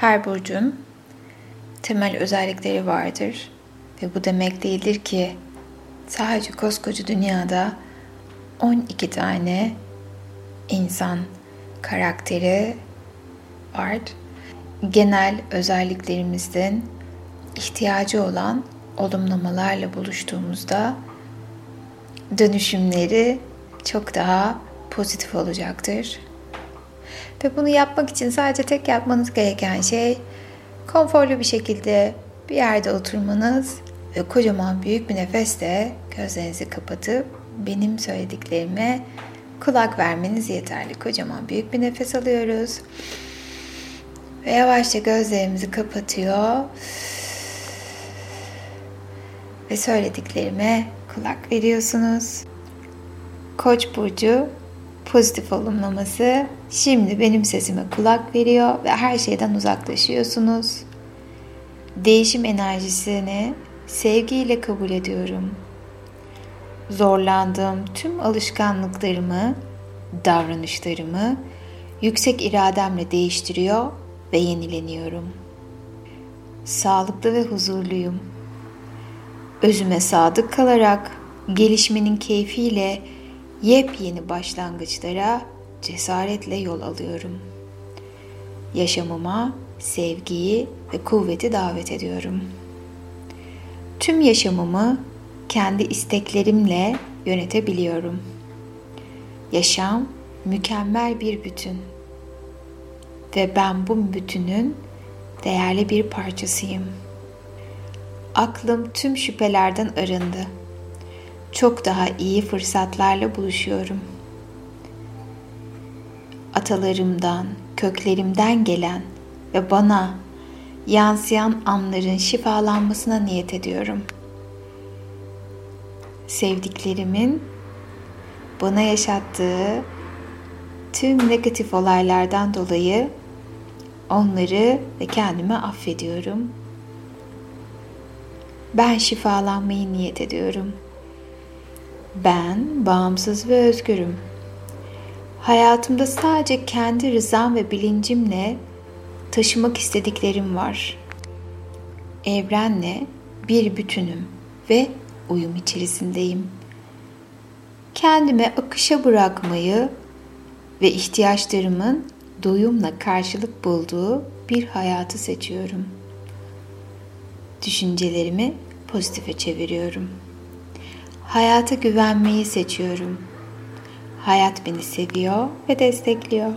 Her burcun temel özellikleri vardır ve bu demek değildir ki sadece koskoca dünyada 12 tane insan karakteri var. Genel özelliklerimizden ihtiyacı olan olumlamalarla buluştuğumuzda dönüşümleri çok daha pozitif olacaktır. Ve bunu yapmak için sadece tek yapmanız gereken şey konforlu bir şekilde bir yerde oturmanız ve kocaman büyük bir nefesle gözlerinizi kapatıp benim söylediklerime kulak vermeniz yeterli. Kocaman büyük bir nefes alıyoruz. Ve yavaşça gözlerimizi kapatıyor. Ve söylediklerime kulak veriyorsunuz. Koç burcu pozitif olumlaması. Şimdi benim sesime kulak veriyor ve her şeyden uzaklaşıyorsunuz. Değişim enerjisini sevgiyle kabul ediyorum. Zorlandığım tüm alışkanlıklarımı, davranışlarımı yüksek irademle değiştiriyor ve yenileniyorum. Sağlıklı ve huzurluyum. Özüme sadık kalarak gelişmenin keyfiyle yepyeni başlangıçlara cesaretle yol alıyorum. Yaşamıma sevgiyi ve kuvveti davet ediyorum. Tüm yaşamımı kendi isteklerimle yönetebiliyorum. Yaşam mükemmel bir bütün ve ben bu bütünün değerli bir parçasıyım. Aklım tüm şüphelerden arındı çok daha iyi fırsatlarla buluşuyorum. Atalarımdan, köklerimden gelen ve bana yansıyan anların şifalanmasına niyet ediyorum. Sevdiklerimin bana yaşattığı tüm negatif olaylardan dolayı onları ve kendimi affediyorum. Ben şifalanmayı niyet ediyorum.'' Ben bağımsız ve özgürüm. Hayatımda sadece kendi rızam ve bilincimle taşımak istediklerim var. Evrenle bir bütünüm ve uyum içerisindeyim. Kendime akışa bırakmayı ve ihtiyaçlarımın doyumla karşılık bulduğu bir hayatı seçiyorum. Düşüncelerimi pozitife çeviriyorum.'' Hayata güvenmeyi seçiyorum. Hayat beni seviyor ve destekliyor.